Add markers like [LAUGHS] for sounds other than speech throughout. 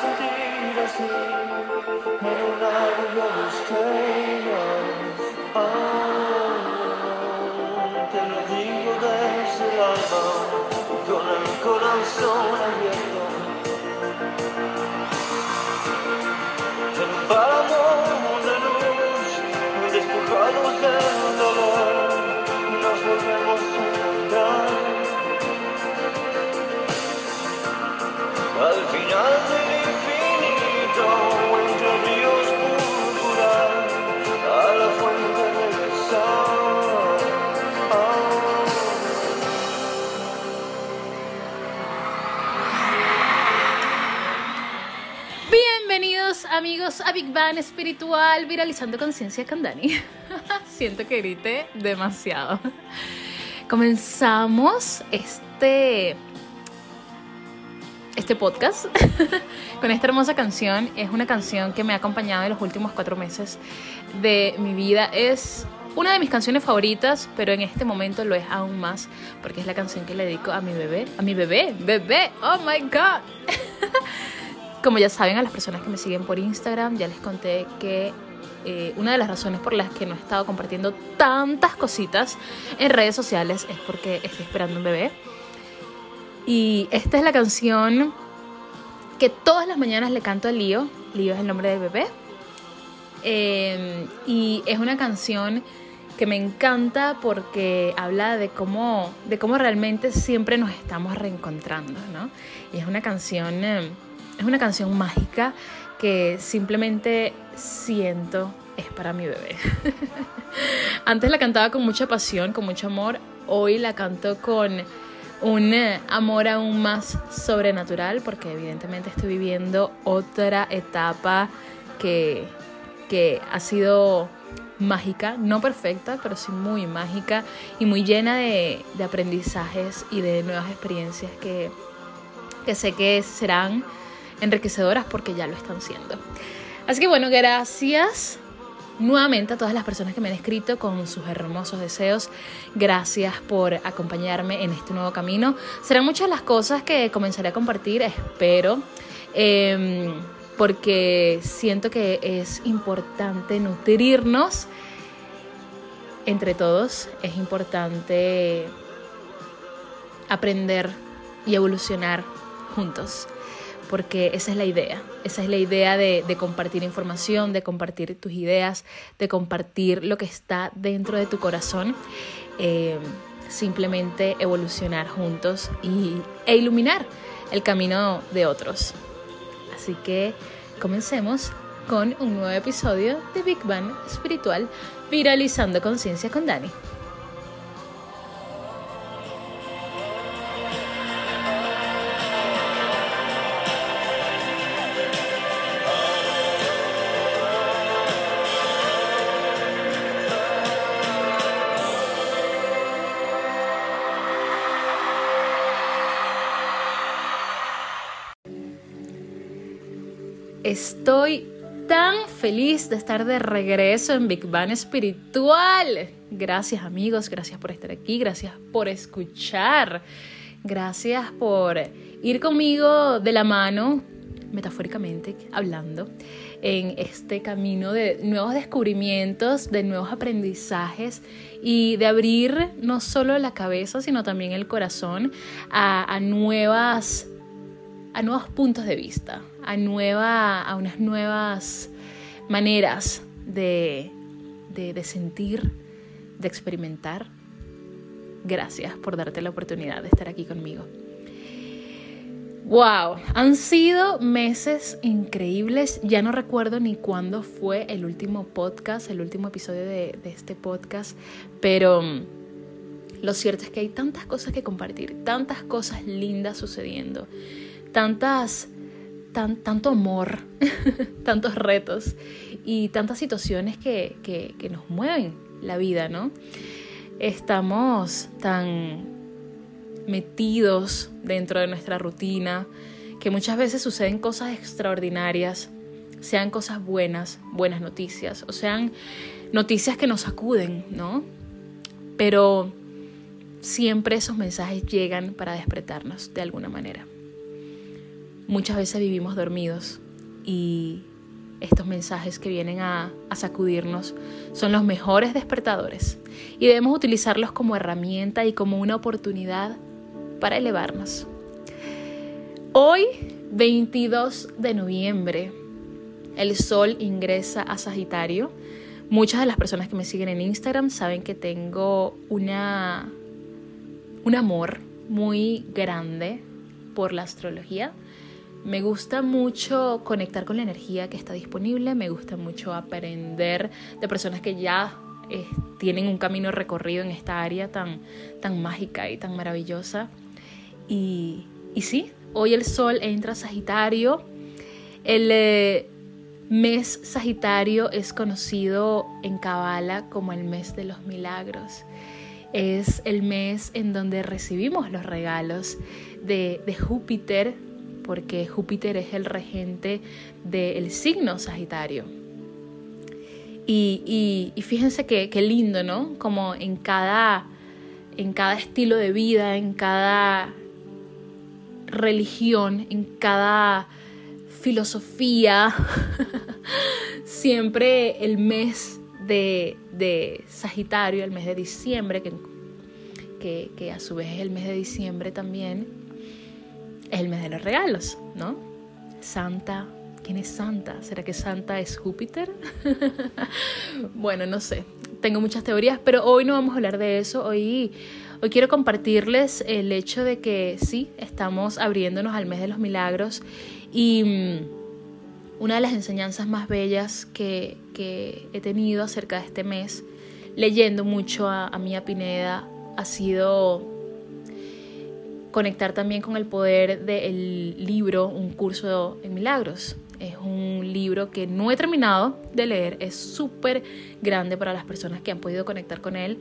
sentir así en una lluvia de estrellas. Ah, el alma, con el corazón abierto. Un páramo de luz, despojados del dolor, nos volvemos a encontrar. Al final del infinito, entre ríos amigos a Big Bang Espiritual Viralizando Conciencia con Dani. [LAUGHS] Siento que grité demasiado. Comenzamos este este podcast [LAUGHS] con esta hermosa canción. Es una canción que me ha acompañado en los últimos cuatro meses de mi vida. Es una de mis canciones favoritas, pero en este momento lo es aún más porque es la canción que le dedico a mi bebé. A mi bebé, bebé, oh my god. [LAUGHS] Como ya saben, a las personas que me siguen por Instagram, ya les conté que eh, una de las razones por las que no he estado compartiendo tantas cositas en redes sociales es porque estoy esperando un bebé. Y esta es la canción que todas las mañanas le canto a Lío. Lío es el nombre del bebé. Eh, y es una canción que me encanta porque habla de cómo, de cómo realmente siempre nos estamos reencontrando, ¿no? Y es una canción, eh, es una canción mágica que simplemente siento es para mi bebé. [LAUGHS] Antes la cantaba con mucha pasión, con mucho amor. Hoy la canto con un eh, amor aún más sobrenatural porque evidentemente estoy viviendo otra etapa que, que ha sido mágica, no perfecta, pero sí muy mágica y muy llena de, de aprendizajes y de nuevas experiencias que, que sé que serán enriquecedoras porque ya lo están siendo. Así que bueno, gracias nuevamente a todas las personas que me han escrito con sus hermosos deseos. Gracias por acompañarme en este nuevo camino. Serán muchas las cosas que comenzaré a compartir, espero. eh, porque siento que es importante nutrirnos entre todos. Es importante aprender y evolucionar juntos porque esa es la idea, esa es la idea de, compartir información, de compartir tus ideas, de compartir lo que está dentro de tu corazón, eh, simplemente evolucionar juntos y, e iluminar el camino de otros. Así que comencemos con un nuevo episodio de Big Bang Espiritual, viralizando conciencia con Dani. Estoy tan feliz de estar de regreso en Big Bang Espiritual. Gracias amigos, gracias por estar aquí, gracias por escuchar, gracias por ir conmigo de la mano, metafóricamente hablando, en este camino de nuevos descubrimientos, de nuevos aprendizajes y de abrir no solo la cabeza, sino también el corazón a, a nuevas a nuevos puntos de vista, a, a unas nuevas maneras de, de, sentir, de experimentar. Gracias por darte la oportunidad de estar aquí conmigo. Wow, han sido meses increíbles. Ya no recuerdo ni cuándo fue el último podcast, el último episodio de, de este podcast, pero lo cierto es que hay tantas cosas que compartir, tantas cosas lindas sucediendo tantas, tan, tanto amor, [LAUGHS] tantos retos y tantas situaciones que, que, que, nos mueven la vida, ¿no? estamos tan metidos dentro de nuestra rutina que muchas veces suceden cosas extraordinarias, sean cosas buenas, buenas noticias, o sean noticias que nos sacuden, ¿no? Pero siempre esos mensajes llegan para despertarnos de alguna manera. Muchas veces vivimos dormidos y estos mensajes que vienen a, sacudirnos son los mejores despertadores y debemos utilizarlos como herramienta y como una oportunidad para elevarnos. Hoy, 22 de noviembre, el sol ingresa a Sagitario. Muchas de las personas que me siguen en Instagram saben que tengo una, un amor muy grande por la astrología. Me gusta mucho conectar con la energía que está disponible, me gusta mucho aprender de personas que ya eh, tienen un camino recorrido en esta área tan, tan mágica y tan maravillosa. Y, y sí, hoy el sol entra a Sagitario. El eh, mes Sagitario es conocido en Kabbalah como el mes de los milagros. Es el mes en donde recibimos los regalos de, de Júpiter porque Júpiter es el regente del signo Sagitario. Y, fíjense qué lindo, ¿no? Como en cada, en cada estilo de vida, en cada religión, en cada filosofía, [LAUGHS] siempre el mes de, Sagitario, el mes de diciembre, que, que a su vez es el mes de diciembre también, el mes de los regalos, ¿no? Santa, ¿quién es Santa? ¿Será que Santa es Júpiter? [LAUGHS] bueno, no sé, tengo muchas teorías, pero hoy no vamos a hablar de eso, hoy... Hoy quiero compartirles el hecho de que sí, estamos abriéndonos al mes de los milagros y mm, una de las enseñanzas más bellas que, he tenido acerca de este mes, leyendo mucho a, a Mía Pineda, ha sido conectar también con el poder del libro Un curso en milagros. Es un libro que no he terminado de leer, es súper grande para las personas que han podido conectar con él.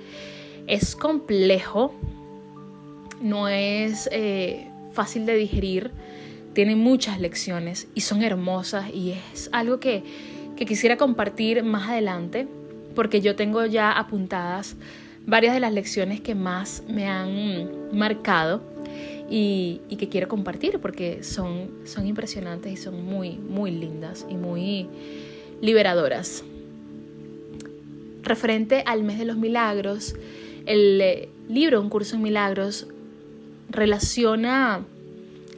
Es complejo, no es eh, fácil de digerir, tiene muchas lecciones y son hermosas y es algo que, que quisiera compartir más adelante porque yo tengo ya apuntadas varias de las lecciones que más me han marcado y, que quiero compartir porque son, son impresionantes y son muy, muy lindas y muy liberadoras. Referente al mes de los milagros, el eh, libro Un curso en milagros relaciona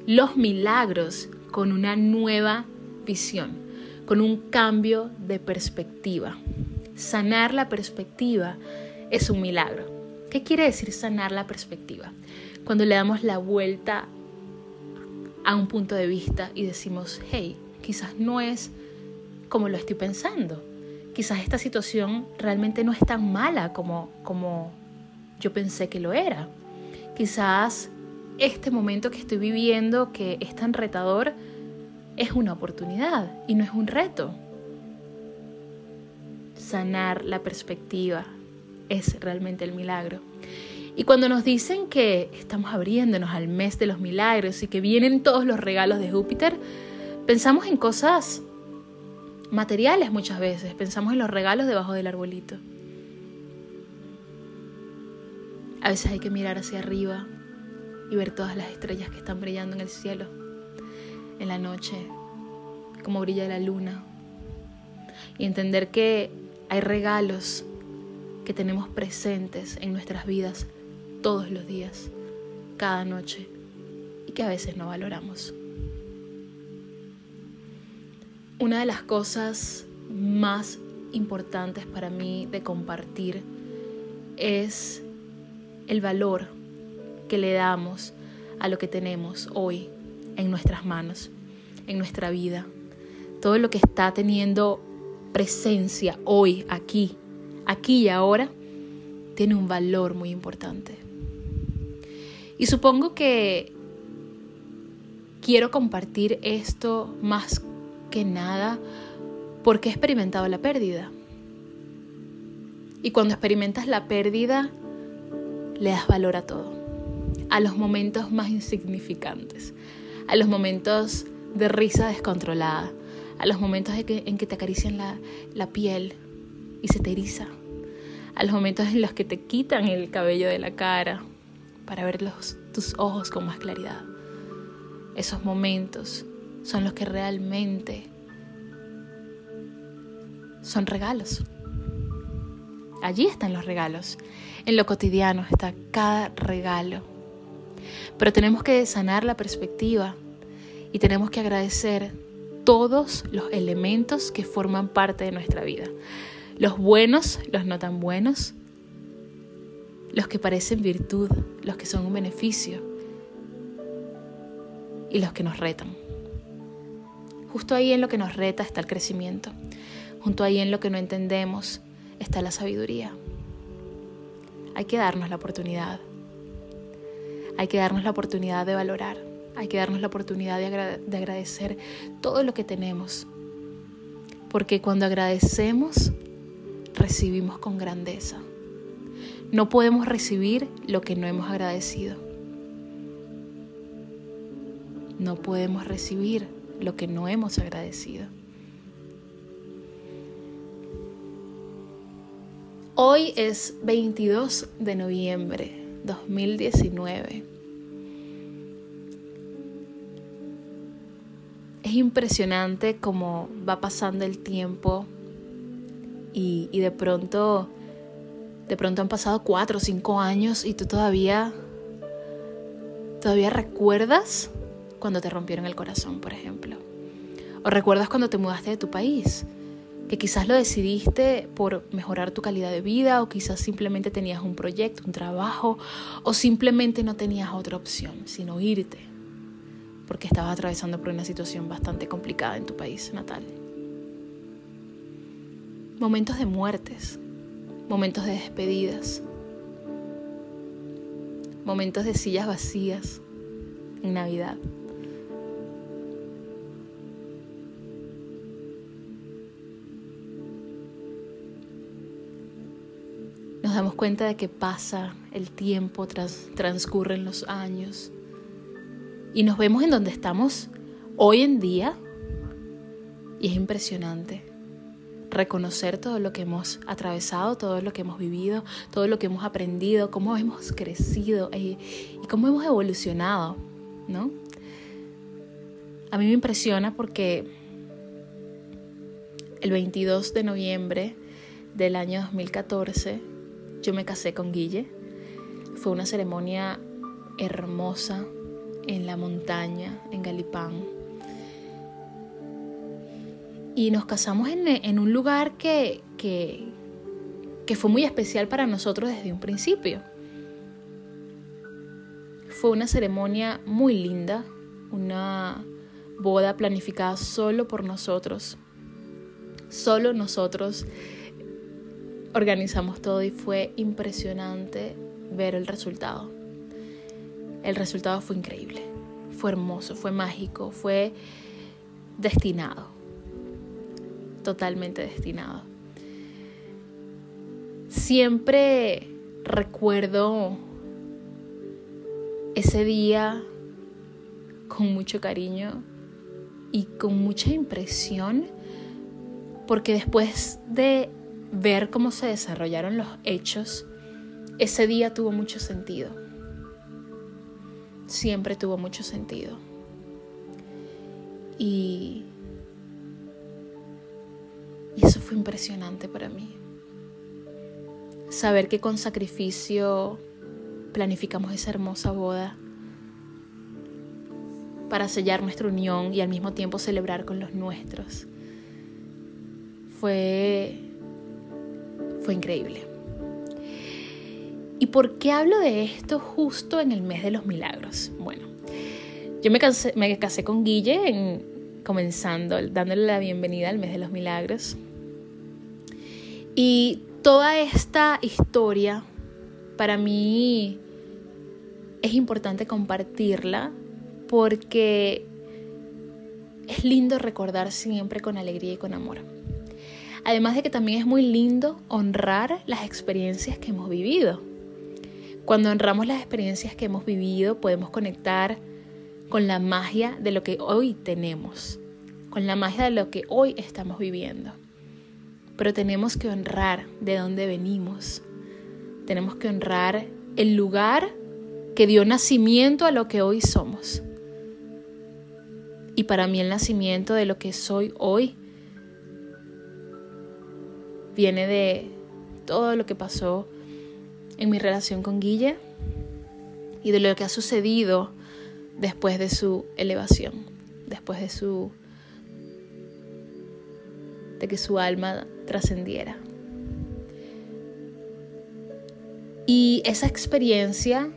los milagros con una nueva visión, con un cambio de perspectiva. Sanar la perspectiva es un milagro. ¿Qué quiere decir sanar la perspectiva? Cuando le damos la vuelta a un punto de vista y decimos, hey, quizás no es como lo estoy pensando. Quizás esta situación realmente no es tan mala como, como yo pensé que lo era. Quizás este momento que estoy viviendo, que es tan retador, es una oportunidad y no es un reto. Sanar la perspectiva es realmente el milagro. Y cuando nos dicen que estamos abriéndonos al mes de los milagros y que vienen todos los regalos de Júpiter, pensamos en cosas materiales muchas veces, pensamos en los regalos debajo del arbolito. A veces hay que mirar hacia arriba y ver todas las estrellas que están brillando en el cielo, en la noche, como brilla la luna, y entender que hay regalos que tenemos presentes en nuestras vidas todos los días, cada noche, y que a veces no valoramos. Una de las cosas más importantes para mí de compartir es el valor que le damos a lo que tenemos hoy en nuestras manos, en nuestra vida. Todo lo que está teniendo presencia hoy, aquí, aquí y ahora, tiene un valor muy importante. Y supongo que quiero compartir esto más que nada porque he experimentado la pérdida. Y cuando experimentas la pérdida, le das valor a todo, a los momentos más insignificantes, a los momentos de risa descontrolada, a los momentos en que, te acarician la, la piel y se te eriza, a los momentos en los que te quitan el cabello de la cara para ver tus ojos con más claridad. Esos momentos son los que realmente son regalos. Allí están los regalos. En lo cotidiano está cada regalo. Pero tenemos que sanar la perspectiva y tenemos que agradecer todos los elementos que forman parte de nuestra vida. Los buenos, los no tan buenos, los que parecen virtud, los que son un beneficio y los que nos retan. Justo ahí en lo que nos reta está el crecimiento. Junto ahí en lo que no entendemos está la sabiduría. Hay que darnos la oportunidad. Hay que darnos la oportunidad de valorar. Hay que darnos la oportunidad de, de agradecer todo lo que tenemos. Porque cuando agradecemos, recibimos con grandeza. No podemos recibir lo que no hemos agradecido. No podemos recibir lo que no hemos agradecido. Hoy es 22 de noviembre 2019. Es impresionante cómo va pasando el tiempo y, y de pronto de pronto han pasado cuatro o cinco años y tú todavía, todavía recuerdas cuando te rompieron el corazón, por ejemplo. O recuerdas cuando te mudaste de tu país, que quizás lo decidiste por mejorar tu calidad de vida o quizás simplemente tenías un proyecto, un trabajo o simplemente no tenías otra opción, sino irte, porque estabas atravesando por una situación bastante complicada en tu país natal. Momentos de muertes, momentos de despedidas, momentos de sillas vacías en Navidad. Nos damos cuenta de que pasa el tiempo, transcurren los años y nos vemos en donde estamos hoy en día y es impresionante reconocer todo lo que hemos atravesado, todo lo que hemos vivido, todo lo que hemos aprendido, cómo hemos crecido y, cómo hemos evolucionado, ¿no? A mí me impresiona porque el 22 de noviembre del año 2014 yo me casé con Guille. Fue una ceremonia hermosa en la montaña, en Galipán y nos casamos en, un lugar que, que, fue muy especial para nosotros desde un principio. Fue una ceremonia muy linda, una boda planificada solo por nosotros. Solo nosotros organizamos todo y fue impresionante ver el resultado. El resultado fue increíble, fue hermoso, fue mágico, fue destinado totalmente destinado. Siempre recuerdo ese día con mucho cariño y con mucha impresión porque después de ver cómo se desarrollaron los hechos, ese día tuvo mucho sentido. Siempre tuvo mucho sentido. Y y eso fue impresionante para mí. Saber que con sacrificio planificamos esa hermosa boda para sellar nuestra unión y al mismo tiempo celebrar con los nuestros. Fue, fue increíble. ¿Y por qué hablo de esto justo en el mes de los milagros? Bueno, yo me casé, me casé con Guille en, comenzando, dándole la bienvenida al mes de los milagros. Y toda esta historia, para mí, es importante compartirla porque es lindo recordar siempre con alegría y con amor. Además de que también es muy lindo honrar las experiencias que hemos vivido. Cuando honramos las experiencias que hemos vivido, podemos conectar con la magia de lo que hoy tenemos, con la magia de lo que hoy estamos viviendo. Pero tenemos que honrar de dónde venimos. Tenemos que honrar el lugar que dio nacimiento a lo que hoy somos. Y para mí el nacimiento de lo que soy hoy viene de todo lo que pasó en mi relación con Guille y de lo que ha sucedido después de su elevación, después de su que su alma trascendiera. Y esa experiencia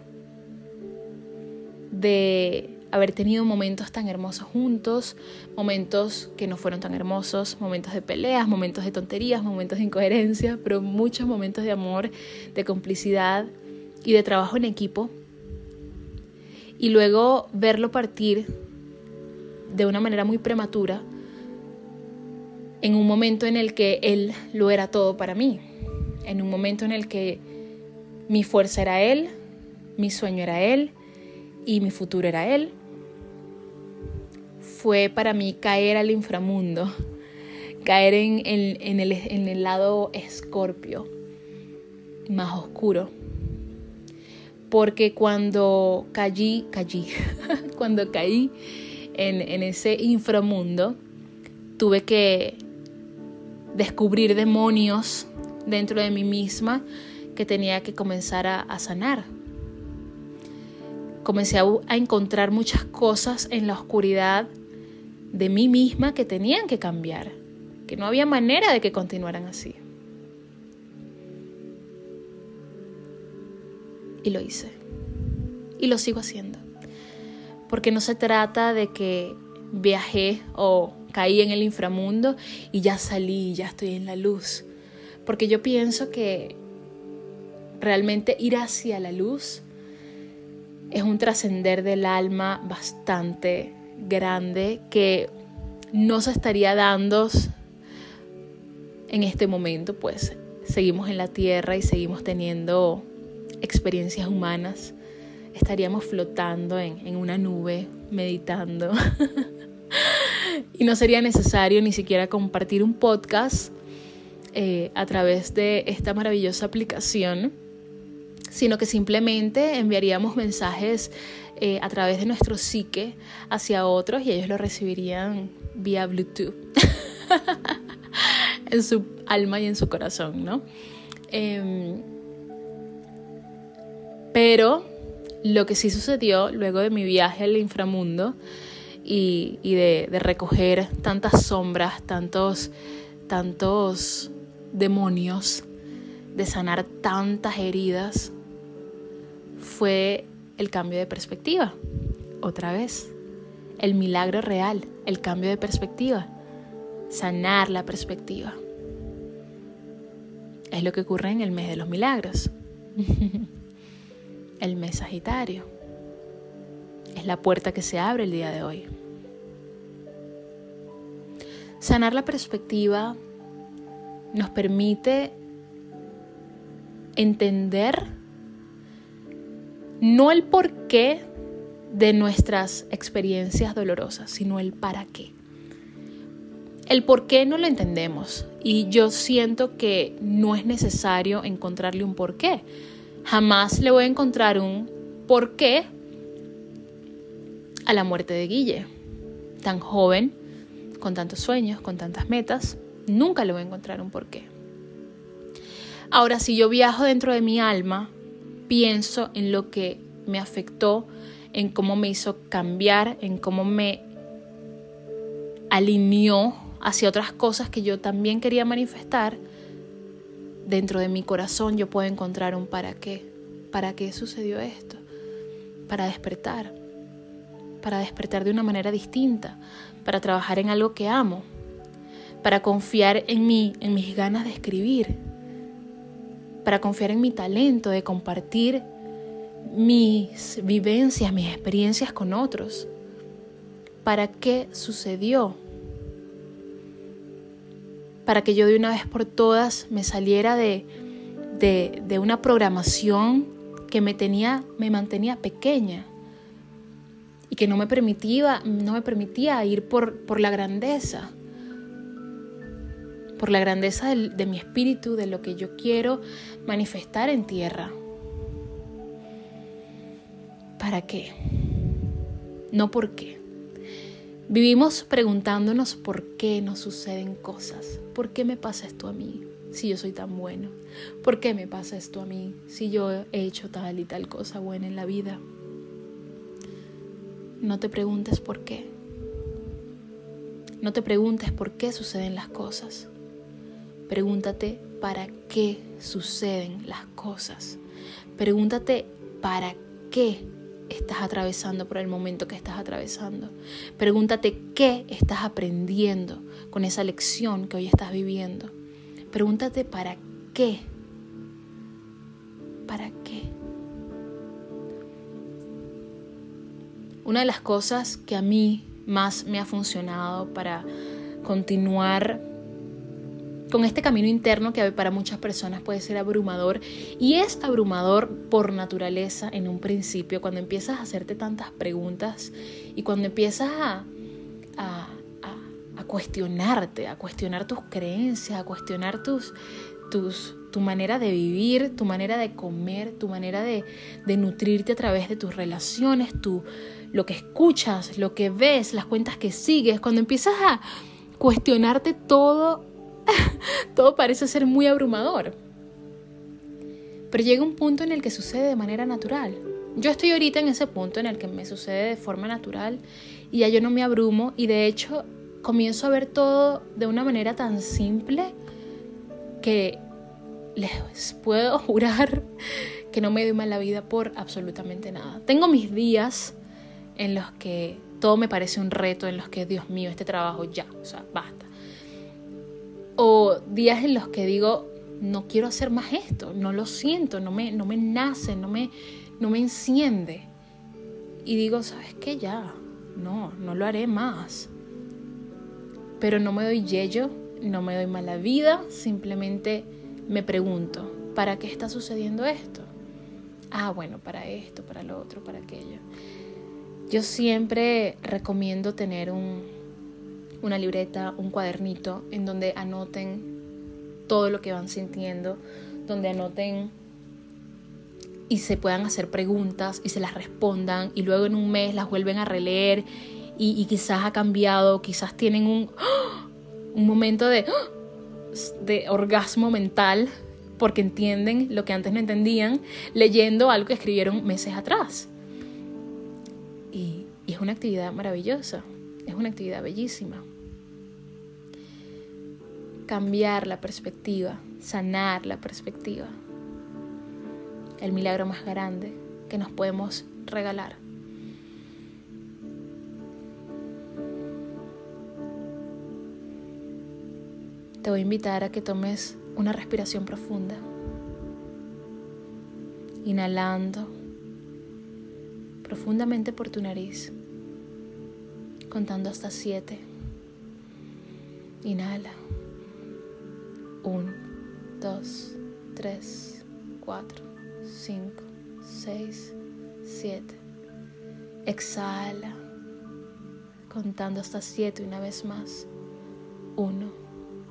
de haber tenido momentos tan hermosos juntos, momentos que no fueron tan hermosos, momentos de peleas, momentos de tonterías, momentos de incoherencia, pero muchos momentos de amor, de complicidad y de trabajo en equipo. Y luego verlo partir de una manera muy prematura en un momento en el que él lo era todo para mí, en un momento en el que mi fuerza era él, mi sueño era él y mi futuro era él, fue para mí caer al inframundo, [LAUGHS] caer en, el, lado escorpio, más oscuro. Porque cuando caí, caí, [LAUGHS] cuando caí en, ese inframundo, tuve que descubrir demonios dentro de mí misma que tenía que comenzar a, sanar. Comencé a, encontrar muchas cosas en la oscuridad de mí misma que tenían que cambiar, que no había manera de que continuaran así. Y lo hice. Y lo sigo haciendo. Porque no se trata de que viajé o caí en el inframundo y ya salí, ya estoy en la luz. Porque yo pienso que realmente ir hacia la luz es un trascender del alma bastante grande que no se estaría dando en este momento, pues seguimos en la tierra y seguimos teniendo experiencias humanas. Estaríamos flotando en, en una nube, meditando. [LAUGHS] y no sería necesario ni siquiera compartir un podcast eh, a través de esta maravillosa aplicación, sino que simplemente enviaríamos mensajes eh, a través de nuestro psique hacia otros y ellos lo recibirían vía Bluetooth [LAUGHS] en su alma y en su corazón, ¿no? Em, pero lo que sí sucedió luego de mi viaje al inframundo y, de, recoger tantas sombras, tantos, tantos demonios, de sanar tantas heridas, fue el cambio de perspectiva. Otra vez, el milagro real, el cambio de perspectiva, sanar la perspectiva. Es lo que ocurre en el mes de los milagros, [LAUGHS] el mes Sagitario. Es la puerta que se abre el día de hoy. Sanar la perspectiva nos permite entender no el porqué de nuestras experiencias dolorosas, sino el para qué. El por qué no lo entendemos y yo siento que no es necesario encontrarle un porqué. Jamás le voy a encontrar un porqué a la muerte de Guille, tan joven con tantos sueños, con tantas metas, nunca le voy a encontrar un porqué. Ahora, si yo viajo dentro de mi alma, pienso en lo que me afectó, en cómo me hizo cambiar, en cómo me alineó hacia otras cosas que yo también quería manifestar, dentro de mi corazón yo puedo encontrar un para qué. ¿Para qué sucedió esto? Para despertar. Para despertar de una manera distinta para trabajar en algo que amo, para confiar en mí, en mis ganas de escribir, para confiar en mi talento de compartir mis vivencias, mis experiencias con otros. ¿Para qué sucedió? Para que yo de una vez por todas me saliera de, de, de una programación que me tenía, me mantenía pequeña y que no me permitía, no me permitía ir por, por la grandeza, por la grandeza de mi espíritu, de lo que yo quiero manifestar en tierra. ¿Para qué? No por qué. Vivimos preguntándonos por qué nos suceden cosas. ¿Por qué me pasa esto a mí si yo soy tan bueno? ¿Por qué me pasa esto a mí si yo he hecho tal y tal cosa buena en la vida? No te preguntes por qué. No te preguntes por qué suceden las cosas. Pregúntate para qué suceden las cosas. Pregúntate para qué estás atravesando por el momento que estás atravesando. Pregúntate qué estás aprendiendo con esa lección que hoy estás viviendo. Pregúntate para qué. ¿Para qué? Una de las cosas que a mí más me ha funcionado para continuar con este camino interno que para muchas personas puede ser abrumador y es abrumador por naturaleza en un principio cuando empiezas a hacerte tantas preguntas y cuando empiezas a, cuestionarte, a cuestionar tus creencias, a cuestionar tus, tus, tu manera de vivir, tu manera de comer, tu manera de, de nutrirte a través de tus relaciones, tu, lo que escuchas, lo que ves, las cuentas que sigues, cuando empiezas a cuestionarte todo [LAUGHS] todo parece ser muy abrumador. Pero llega un punto en el que sucede de manera natural. Yo estoy ahorita en ese punto en el que me sucede de forma natural y ya yo no me abrumo y de hecho comienzo a ver todo de una manera tan simple que les puedo [LAUGHS] jurar que no me doy mal la vida por absolutamente nada. Tengo mis días en los que todo me parece un reto, en los que, Dios mío, este trabajo ya, o sea, basta. O días en los que digo, no quiero hacer más esto, no lo siento, no me, no me nace, no me, no me enciende. Y digo, ¿sabes qué? Ya, no, no lo haré más. Pero no me doy yello, no me doy mala vida, simplemente me pregunto, ¿para qué está sucediendo esto? Ah, bueno, para esto, para lo otro, para aquello. Yo siempre recomiendo tener un, una libreta, un cuadernito en donde anoten todo lo que van sintiendo, donde anoten y se puedan hacer preguntas y se las respondan y luego en un mes las vuelven a releer y, quizás ha cambiado, quizás tienen un, [GASPS] un momento de, [GASPS] de orgasmo mental porque entienden lo que antes no entendían leyendo algo que escribieron meses atrás. y es una actividad maravillosa, es una actividad bellísima cambiar la perspectiva, sanar la perspectiva. El milagro más grande que nos podemos regalar. Te voy a invitar a que tomes una respiración profunda. Inhalando profundamente por tu nariz, contando hasta siete. Inhala. 1, 2, 3, 4, 5, 6, 7. Exhala, contando hasta 7 una vez más. 1,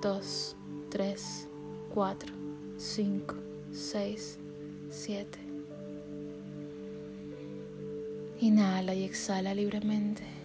2, 3, 4, 5, 6, 7. Inhala y exhala libremente.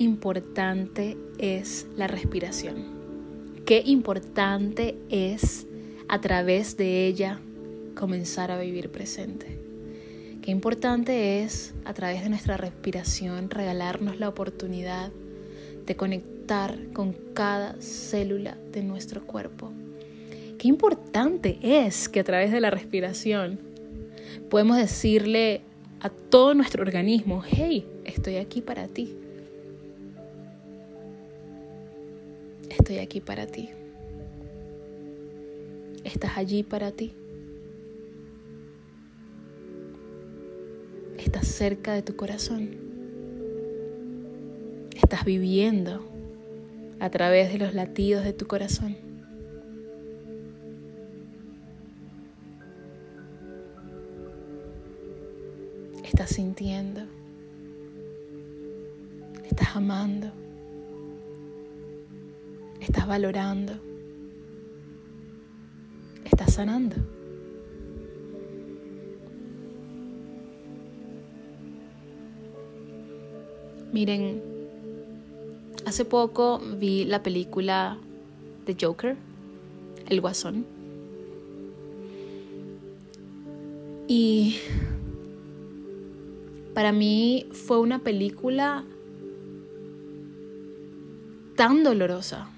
Importante es la respiración, qué importante es a través de ella comenzar a vivir presente. Qué importante es a través de nuestra respiración regalarnos la oportunidad de conectar con cada célula de nuestro cuerpo. Qué importante es que a través de la respiración podemos decirle a todo nuestro organismo, hey, estoy aquí para ti. Aquí para ti. Estás allí para ti. Estás cerca de tu corazón. Estás viviendo a través de los latidos de tu corazón. Estás sintiendo. Estás amando. Estás valorando. Estás sanando. Miren, hace poco vi la película de Joker, El Guasón. Y para mí fue una película tan dolorosa,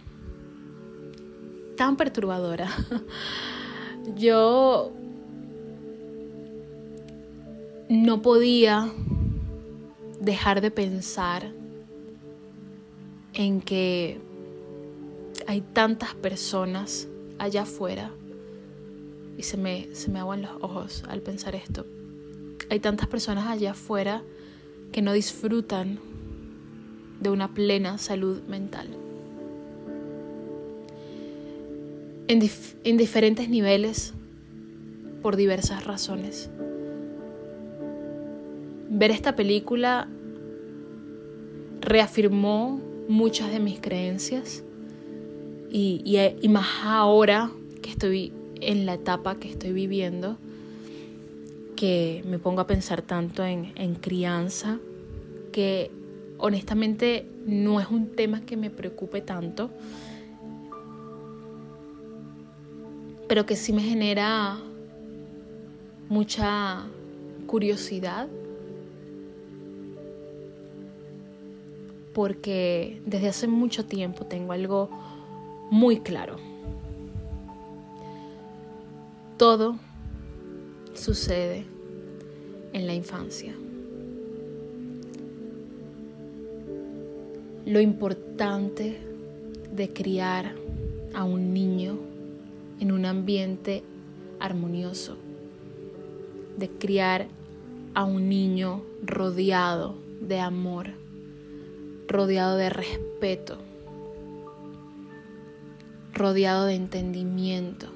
tan perturbadora. [LAUGHS] Yo no podía dejar de pensar en que hay tantas personas allá afuera y se me, se me aguan los ojos al pensar esto. Hay tantas personas allá afuera que no disfrutan de una plena salud mental. En, en diferentes niveles, por diversas razones. Ver esta película reafirmó muchas de mis creencias y, más ahora que estoy en la etapa que estoy viviendo, que me pongo a pensar tanto en crianza, que honestamente no es un tema que me preocupe tanto, pero que sí me genera mucha curiosidad porque desde hace mucho tiempo tengo algo muy claro. Todo sucede en la infancia. Lo importante de criar a un niño en un ambiente armonioso, de criar a un niño rodeado de amor, rodeado de respeto, rodeado de entendimiento,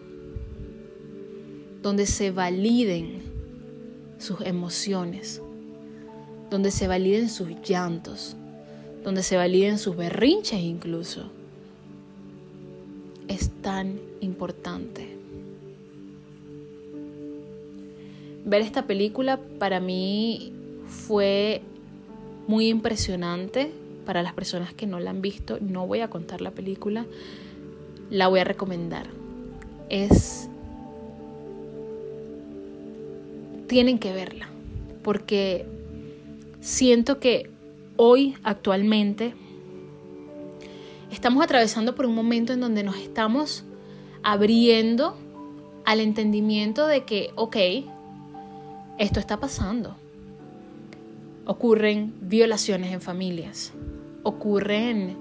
donde se validen sus emociones, donde se validen sus llantos, donde se validen sus berrinches incluso. Es tan importante. Ver esta película para mí fue muy impresionante. Para las personas que no la han visto, no voy a contar la película, la voy a recomendar. Es... Tienen que verla, porque siento que hoy, actualmente, estamos atravesando por un momento en donde nos estamos abriendo al entendimiento de que, ok, esto está pasando. Ocurren violaciones en familias, ocurren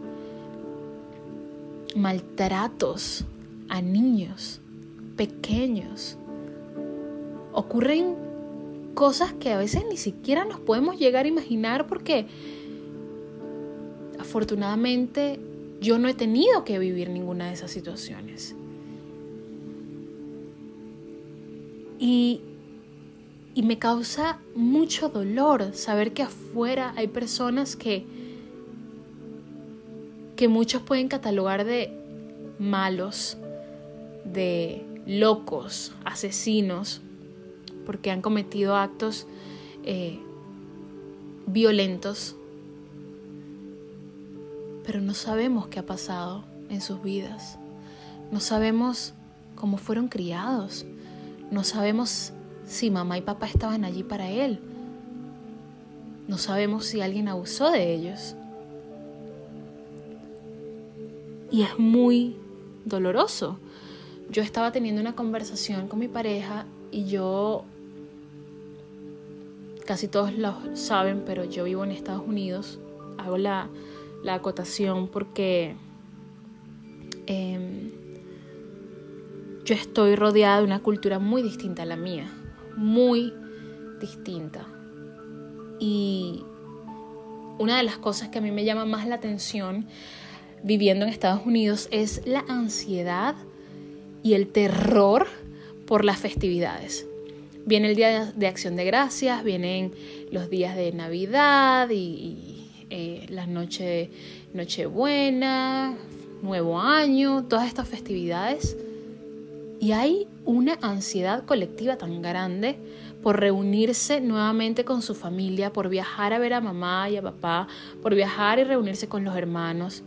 maltratos a niños pequeños, ocurren cosas que a veces ni siquiera nos podemos llegar a imaginar porque afortunadamente yo no he tenido que vivir ninguna de esas situaciones. Y, y me causa mucho dolor saber que afuera hay personas que, que muchos pueden catalogar de malos, de locos, asesinos, porque han cometido actos eh, violentos, pero no sabemos qué ha pasado en sus vidas, no sabemos cómo fueron criados, no sabemos si mamá y papá estaban allí para él, no sabemos si alguien abusó de ellos. Y es muy doloroso. Yo estaba teniendo una conversación con mi pareja y yo casi todos lo saben, pero yo vivo en Estados Unidos. Hago la, la acotación porque em, yo estoy rodeada de una cultura muy distinta a la mía, muy distinta. Y una de las cosas que a mí me llama más la atención viviendo en Estados Unidos es la ansiedad y el terror por las festividades. Viene el Día de Acción de Gracias, vienen los días de Navidad y, eh, la noche Nochebuena, Nuevo Año, todas estas festividades. Y hay una ansiedad colectiva tan grande por reunirse nuevamente con su familia, por viajar a ver a mamá y a papá, por viajar y reunirse con los hermanos.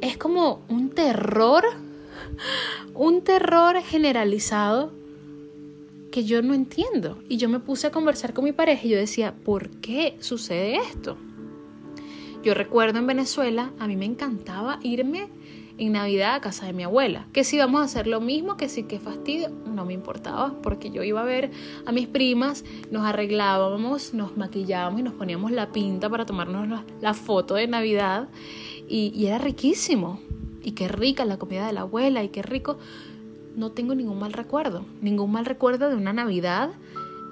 Es como un terror, un terror generalizado que yo no entiendo. Y yo me puse a conversar con mi pareja y yo decía, ¿por qué sucede esto? Yo recuerdo en Venezuela, a mí me encantaba irme en Navidad a casa de mi abuela. Que si íbamos a hacer lo mismo, que sí que fastidio, no me importaba, porque yo iba a ver a mis primas, nos arreglábamos, nos maquillábamos y nos poníamos la pinta para tomarnos la, foto de Navidad. Y, y era riquísimo. Y qué rica la comida de la abuela, y qué rico no tengo ningún mal recuerdo, ningún mal recuerdo de una Navidad,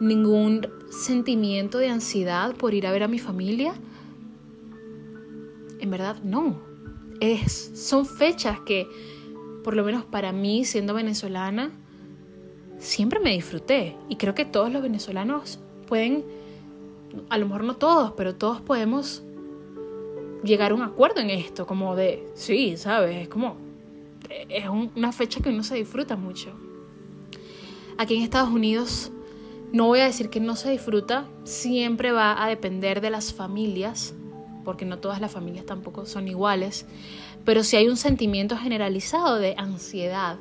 ningún sentimiento de ansiedad por ir a ver a mi familia. En verdad, no. Es, son fechas que, por lo menos para mí, siendo venezolana, siempre me disfruté. Y creo que todos los venezolanos pueden, a lo mejor no todos, pero todos podemos llegar a un acuerdo en esto, como de, sí, ¿sabes? Es como, es una fecha que uno se disfruta mucho. Aquí en Estados Unidos no voy a decir que no se disfruta, siempre va a depender de las familias, porque no todas las familias tampoco son iguales, pero sí hay un sentimiento generalizado de ansiedad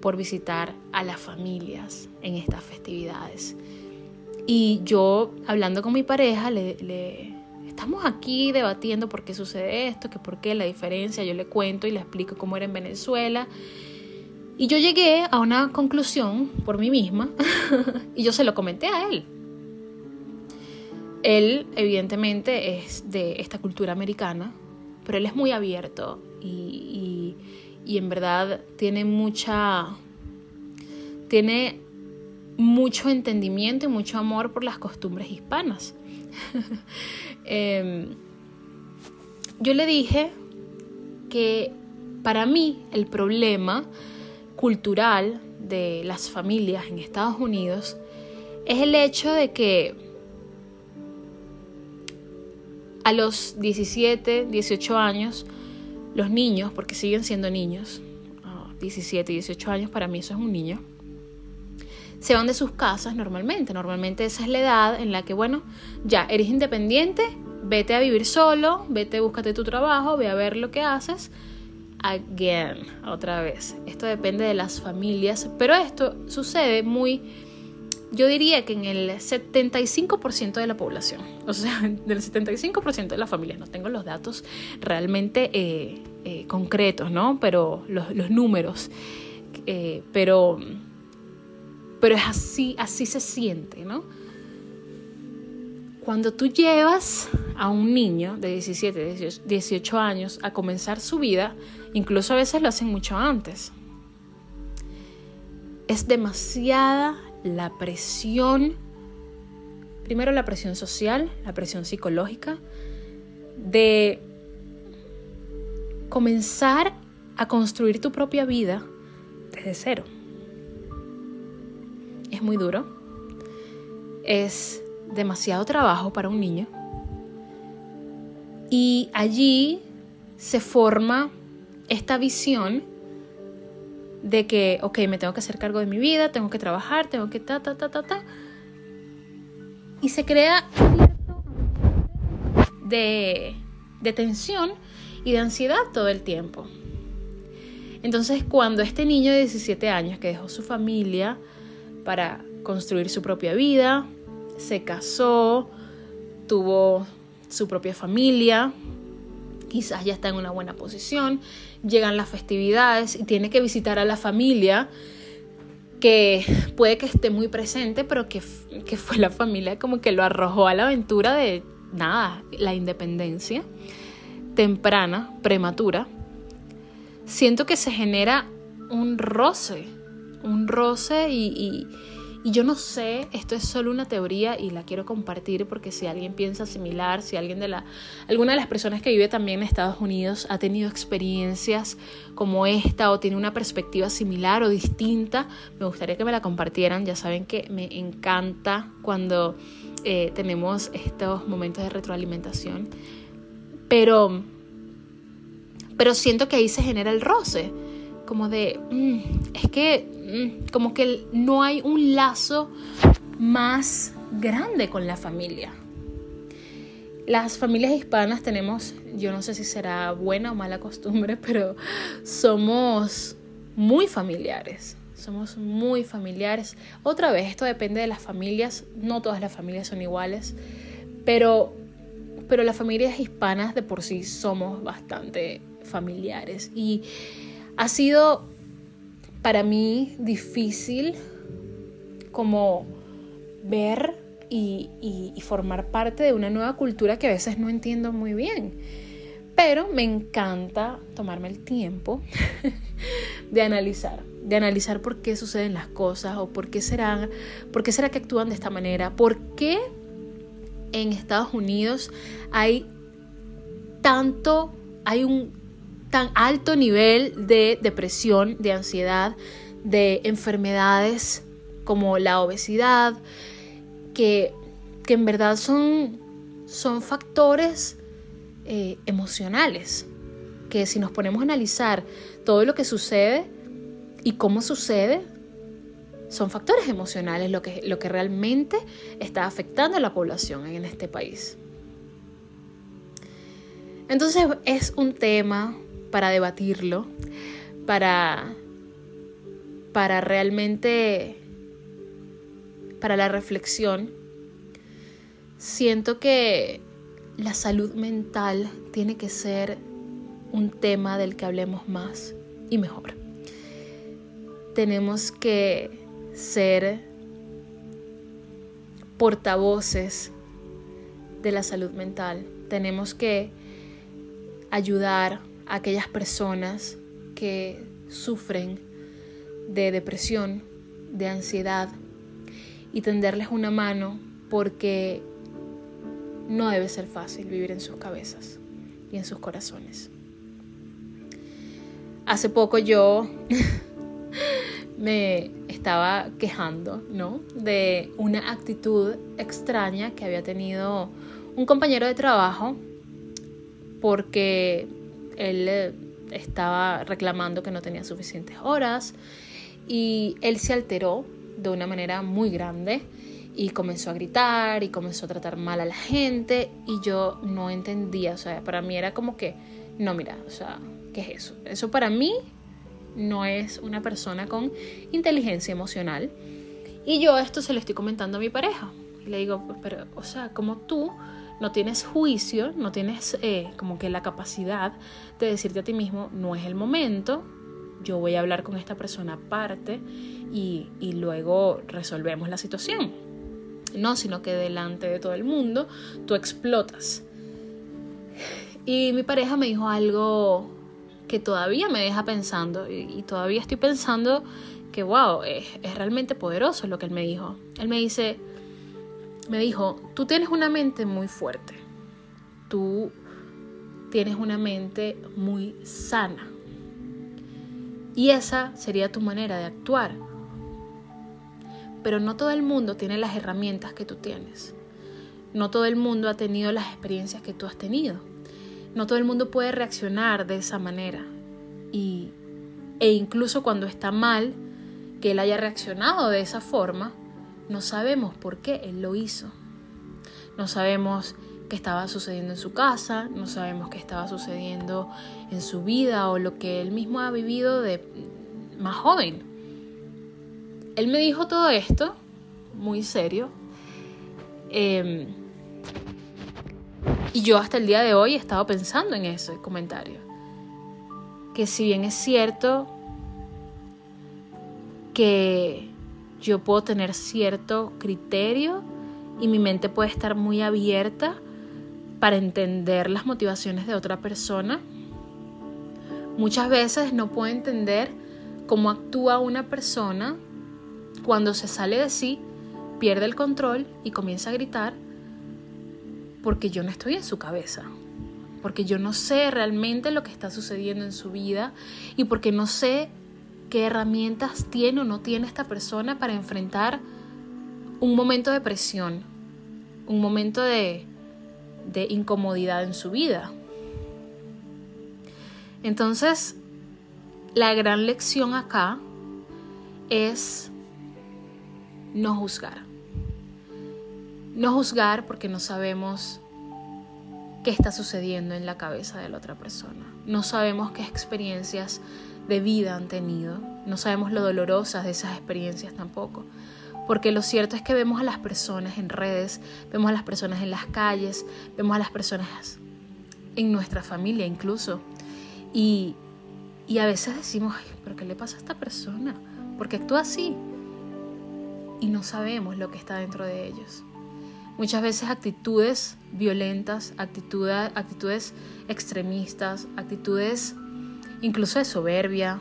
por visitar a las familias en estas festividades. Y yo, hablando con mi pareja, le, estamos aquí debatiendo por qué sucede esto, que por qué la diferencia, yo le cuento y le explico cómo era en Venezuela. Y yo llegué a una conclusión por mí misma [LAUGHS] y yo se lo comenté a él. Él evidentemente es de esta cultura americana, pero él es muy abierto y, y en verdad tiene mucha... tiene mucho entendimiento y mucho amor por las costumbres hispanas. [LAUGHS] Em, yo le dije que para mí el problema cultural de las familias en Estados Unidos es el hecho de que a los 17, 18 años, los niños, porque siguen siendo niños, 17, 18 años, para mí eso es un niño, se van de sus casas normalmente. Normalmente esa es la edad en la que, bueno, ya eres independiente, vete a vivir solo, vete, búscate tu trabajo, ve a ver lo que haces. Again, otra vez. Esto depende de las familias, pero esto sucede muy, yo diría que en el 75% de la población, [LAUGHS] o sea, del 75% de las familias, no tengo los datos realmente eh, eh, concretos, ¿no? Pero los, números, eh, pero pero es así, así se siente, ¿no? Cuando tú llevas a un niño de 17, 18 años a comenzar su vida, incluso a veces lo hacen mucho antes, es demasiada la presión, primero la presión social, la presión psicológica, de comenzar a construir tu propia vida desde cero. Es muy duro, es demasiado trabajo para un niño. Y allí se forma esta visión de que, ok, me tengo que hacer cargo de mi vida, tengo que trabajar, tengo que ta, ta, ta, ta, ta. Y se crea de, de tensión y de ansiedad todo el tiempo. Entonces, cuando este niño de 17 años que dejó su familia, para construir su propia vida, se casó, tuvo su propia familia, quizás ya está en una buena posición, llegan las festividades y tiene que visitar a la familia que puede que esté muy presente, pero que, que fue la familia como que lo arrojó a la aventura de nada, la independencia temprana, prematura, siento que se genera un roce, un roce y, y, yo no sé, esto es solo una teoría y la quiero compartir porque si alguien piensa similar, si alguien de la, alguna de las personas que vive también en Estados Unidos ha tenido experiencias como esta o tiene una perspectiva similar o distinta, me gustaría que me la compartieran. Ya saben que me encanta cuando eh, tenemos estos momentos de retroalimentación. Pero, pero siento que ahí se genera el roce, como de, mm, es que, mm, como que no hay un lazo más grande con la familia. Las familias hispanas tenemos, yo no sé si será buena o mala costumbre, [LAUGHS] pero somos muy familiares somos muy familiares. Otra vez, esto depende de las familias, no todas las familias son iguales, pero, pero las familias hispanas de por sí somos bastante familiares y ha sido para mí difícil como ver y, formar parte de una nueva cultura que a veces no entiendo muy bien. Pero me encanta tomarme el tiempo [LAUGHS] de analizar de analizar por qué suceden las cosas o por qué será, por qué será que actúan de esta manera, por qué en Estados Unidos hay tanto, hay un tan alto nivel de depresión, de ansiedad, de enfermedades como la obesidad, que, que en verdad son, son factores eh, emocionales, que si nos ponemos a analizar todo lo que sucede, ¿Y cómo sucede? Son factores emocionales lo que, lo que realmente está afectando a la población en este país. Entonces es un tema para debatirlo, para, para realmente, para la reflexión. Siento que la salud mental tiene que ser un tema del que hablemos más y mejor tenemos que ser portavoces de la salud mental. Tenemos que ayudar aquellas personas que sufren de depresión, de ansiedad y tenderles una mano porque no debe ser fácil vivir en sus cabezas y en sus corazones. Hace poco yo [LAUGHS] me estaba quejando, ¿no? De una actitud extraña que había tenido un compañero de trabajo porque él eh, estaba reclamando que no tenía suficientes horas y él se alteró de una manera muy grande y comenzó a gritar y comenzó a tratar mal a la gente y yo no entendía, o sea, para mí era como que, no, mira, o sea, ¿qué es eso? Eso para mí no es una persona con inteligencia emocional. Y yo esto se lo estoy comentando a mi pareja. Y le digo, pero, o sea, como tú no tienes juicio, no tienes eh, como que la capacidad de decirte a ti mismo, no es el momento, yo voy a hablar con esta persona aparte y, y luego resolvemos la situación. No, sino que delante de todo el mundo tú explotas. Y mi pareja me dijo algo que todavía me deja pensando y, todavía estoy pensando que, wow, es, es realmente poderoso lo que él me dijo. Él me dice, me dijo, tú tienes una mente muy fuerte, tú tienes una mente muy sana. Y esa sería tu manera de actuar. Pero no todo el mundo tiene las herramientas que tú tienes. No todo el mundo ha tenido las experiencias que tú has tenido. No todo el mundo puede reaccionar de esa manera. Y, e incluso cuando está mal que él haya reaccionado de esa forma, no sabemos por qué él lo hizo. No sabemos qué estaba sucediendo en su casa, no sabemos qué estaba sucediendo en su vida o lo que él mismo ha vivido de más joven. Él me dijo todo esto, muy serio, em, y yo hasta el día de hoy he estado pensando en ese comentario. Que si bien es cierto que, yo puedo tener cierto criterio y mi mente puede estar muy abierta para entender las motivaciones de otra persona. Muchas veces no puedo entender cómo actúa una persona cuando se sale de sí, pierde el control y comienza a gritar porque yo no estoy en su cabeza, porque yo no sé realmente lo que está sucediendo en su vida y porque no sé qué herramientas tiene o no tiene esta persona para enfrentar un momento de presión, un momento de, de incomodidad en su vida. Entonces, la gran lección acá es no juzgar. No juzgar porque no sabemos qué está sucediendo en la cabeza de la otra persona. No sabemos qué experiencias de vida han tenido. No sabemos lo dolorosas de esas experiencias tampoco. Porque lo cierto es que vemos a las personas en redes, vemos a las personas en las calles, vemos a las personas en nuestra familia incluso. Y, y a veces decimos, Ay, pero ¿qué le pasa a esta persona? Porque actúa así. Y no sabemos lo que está dentro de ellos. Muchas veces actitudes violentas, actitudes, actitudes extremistas, actitudes incluso de soberbia,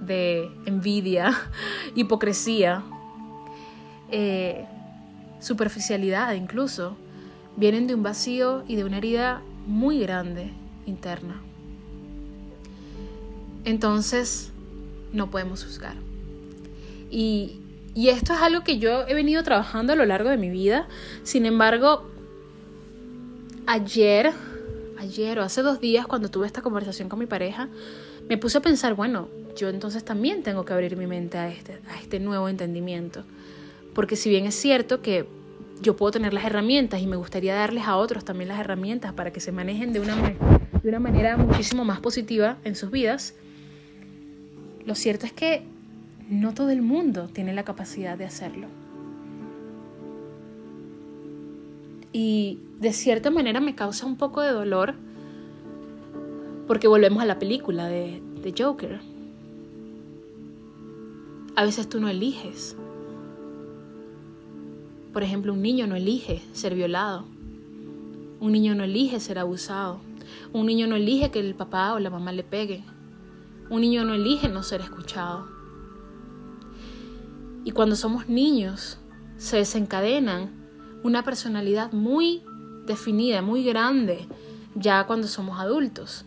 de envidia, [LAUGHS] hipocresía, eh, superficialidad incluso, vienen de un vacío y de una herida muy grande interna. Entonces, no podemos juzgar. Y, y esto es algo que yo he venido trabajando a lo largo de mi vida. Sin embargo, ayer, ayer o hace dos días, cuando tuve esta conversación con mi pareja, me puse a pensar, bueno, yo entonces también tengo que abrir mi mente a este, a este nuevo entendimiento. Porque si bien es cierto que yo puedo tener las herramientas y me gustaría darles a otros también las herramientas para que se manejen de una manera muchísimo más positiva en sus vidas, lo cierto es que no todo el mundo tiene la capacidad de hacerlo. Y de cierta manera me causa un poco de dolor porque volvemos a la película de, de Joker. A veces tú no eliges. Por ejemplo, un niño no elige ser violado. Un niño no elige ser abusado. Un niño no elige que el papá o la mamá le pegue. Un niño no elige no ser escuchado. Y cuando somos niños, se desencadenan una personalidad muy definida, muy grande, ya cuando somos adultos.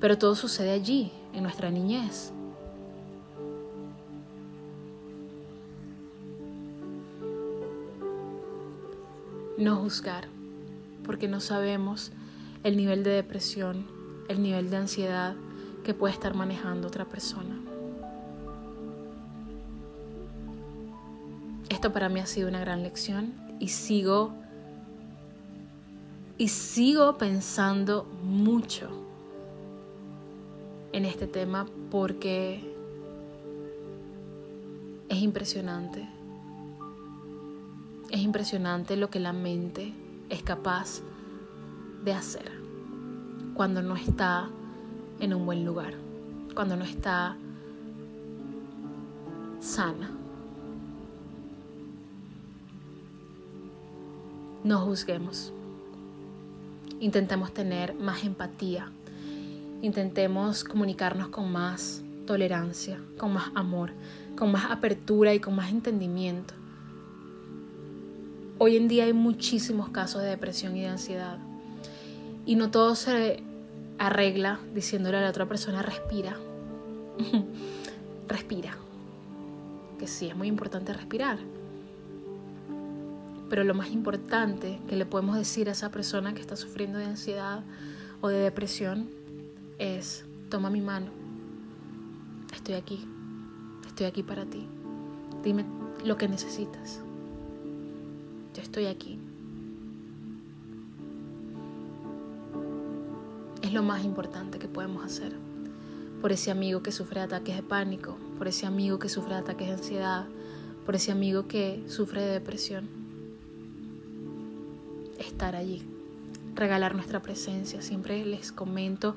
Pero todo sucede allí, en nuestra niñez. No juzgar, porque no sabemos el nivel de depresión, el nivel de ansiedad que puede estar manejando otra persona. Esto para mí ha sido una gran lección y sigo y sigo pensando mucho en este tema porque es impresionante. Es impresionante lo que la mente es capaz de hacer cuando no está en un buen lugar, cuando no está sana. No juzguemos. Intentemos tener más empatía intentemos comunicarnos con más tolerancia, con más amor, con más apertura y con más entendimiento. Hoy en día hay muchísimos casos de depresión y de ansiedad y no todo se arregla diciéndole a la otra persona respira, [LAUGHS] respira, que sí, es muy importante respirar. Pero lo más importante que le podemos decir a esa persona que está sufriendo de ansiedad o de depresión es, toma mi mano, estoy aquí, estoy aquí para ti, dime lo que necesitas, yo estoy aquí. Es lo más importante que podemos hacer. Por ese amigo que sufre ataques de pánico, por ese amigo que sufre ataques de ansiedad, por ese amigo que sufre de depresión estar allí, regalar nuestra presencia. Siempre les comento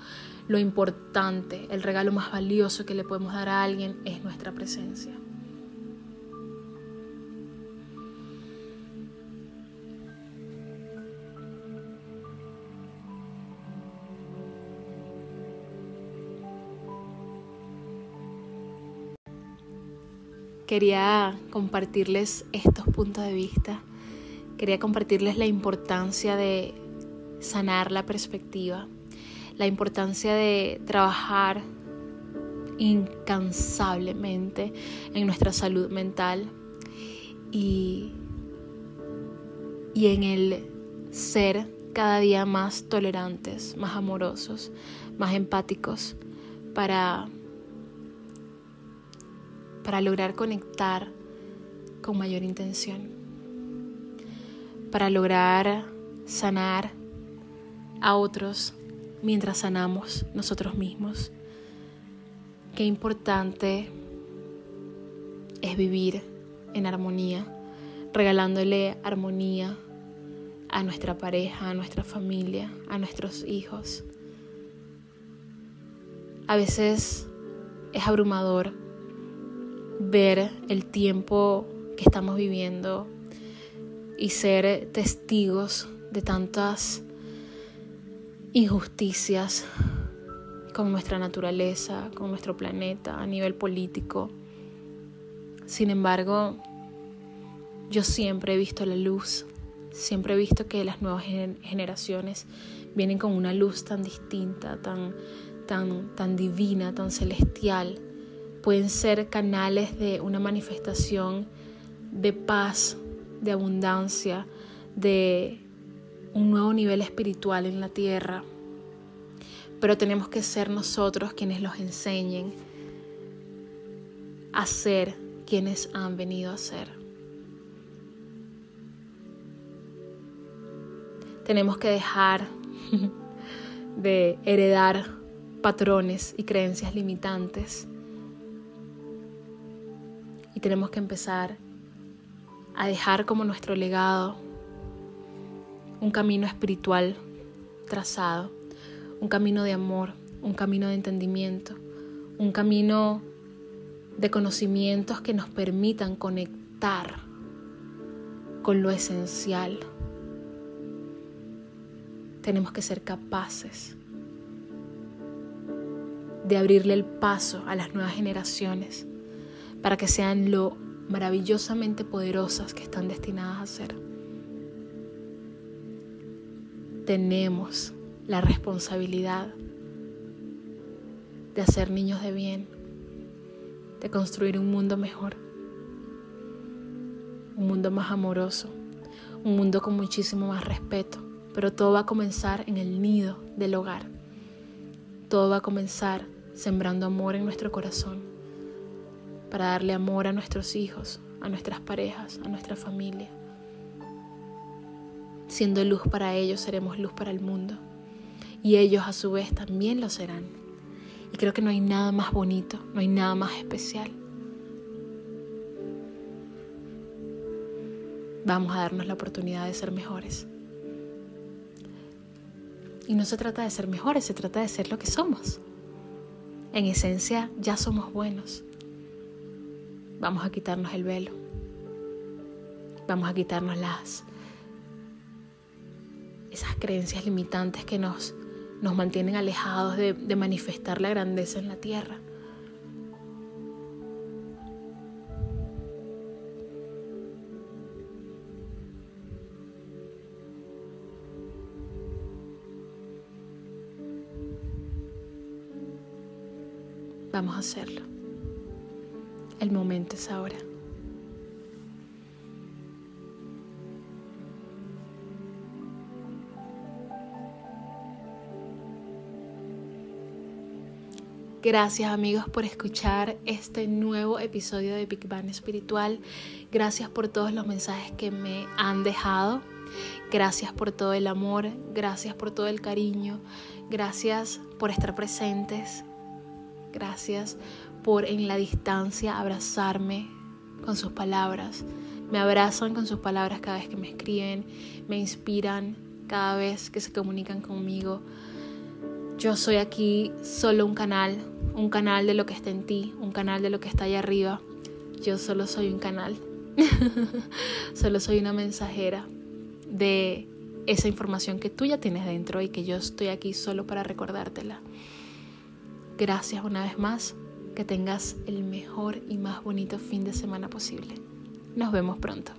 lo importante, el regalo más valioso que le podemos dar a alguien es nuestra presencia. quería compartirles estos puntos de vista Quería compartirles la importancia de sanar la perspectiva, la importancia de trabajar incansablemente en nuestra salud mental y, y en el ser cada día más tolerantes, más amorosos, más empáticos para, para lograr conectar con mayor intención, para lograr sanar a otros mientras sanamos nosotros mismos. Qué importante es vivir en armonía, regalándole armonía a nuestra pareja, a nuestra familia, a nuestros hijos. A veces es abrumador ver el tiempo que estamos viviendo y ser testigos de tantas injusticias con nuestra naturaleza, con nuestro planeta, a nivel político. Sin embargo, yo siempre he visto la luz, siempre he visto que las nuevas generaciones vienen con una luz tan distinta, tan, tan, tan divina, tan celestial. Pueden ser canales de una manifestación de paz, de abundancia, de un nuevo nivel espiritual en la tierra. Pero tenemos que ser nosotros quienes los enseñen a ser quienes han venido a ser. Tenemos que dejar [LAUGHS] de heredar patrones y creencias limitantes. Y tenemos que empezar a dejar como nuestro legado un camino espiritual trazado, un camino de amor, un camino de entendimiento, un camino de conocimientos que nos permitan conectar con lo esencial. Tenemos que ser capaces de abrirle el paso a las nuevas generaciones para que sean lo maravillosamente poderosas que están destinadas a ser. Tenemos la responsabilidad de hacer niños de bien, de construir un mundo mejor, un mundo más amoroso, un mundo con muchísimo más respeto, pero todo va a comenzar en el nido del hogar. Todo va a comenzar sembrando amor en nuestro corazón, para darle amor a nuestros hijos, a nuestras parejas, a nuestra familia. Siendo luz para ellos, seremos luz para el mundo. Y ellos a su vez también lo serán. Y creo que no hay nada más bonito, no hay nada más especial. Vamos a darnos la oportunidad de ser mejores. Y no se trata de ser mejores, se trata de ser lo que somos. En esencia ya somos buenos. Vamos a quitarnos el velo. Vamos a quitarnos las esas creencias limitantes que nos, nos mantienen alejados de, de manifestar la grandeza en la tierra. Vamos a hacerlo. El momento es ahora. Gracias amigos por escuchar este nuevo episodio de Big Bang Espiritual. Gracias por todos los mensajes que me han dejado. Gracias por todo el amor, gracias por todo el cariño, gracias por estar presentes, gracias por en la distancia abrazarme con sus palabras. Me abrazan con sus palabras cada vez que me escriben, me inspiran cada vez que se comunican conmigo. Yo soy aquí solo un canal, un canal de lo que está en ti, un canal de lo que está allá arriba. Yo solo soy un canal. [LAUGHS] solo soy una mensajera de esa información que tú ya tienes dentro y que yo estoy aquí solo para recordártela. Gracias una vez más. Que tengas el mejor y más bonito fin de semana posible. Nos vemos pronto.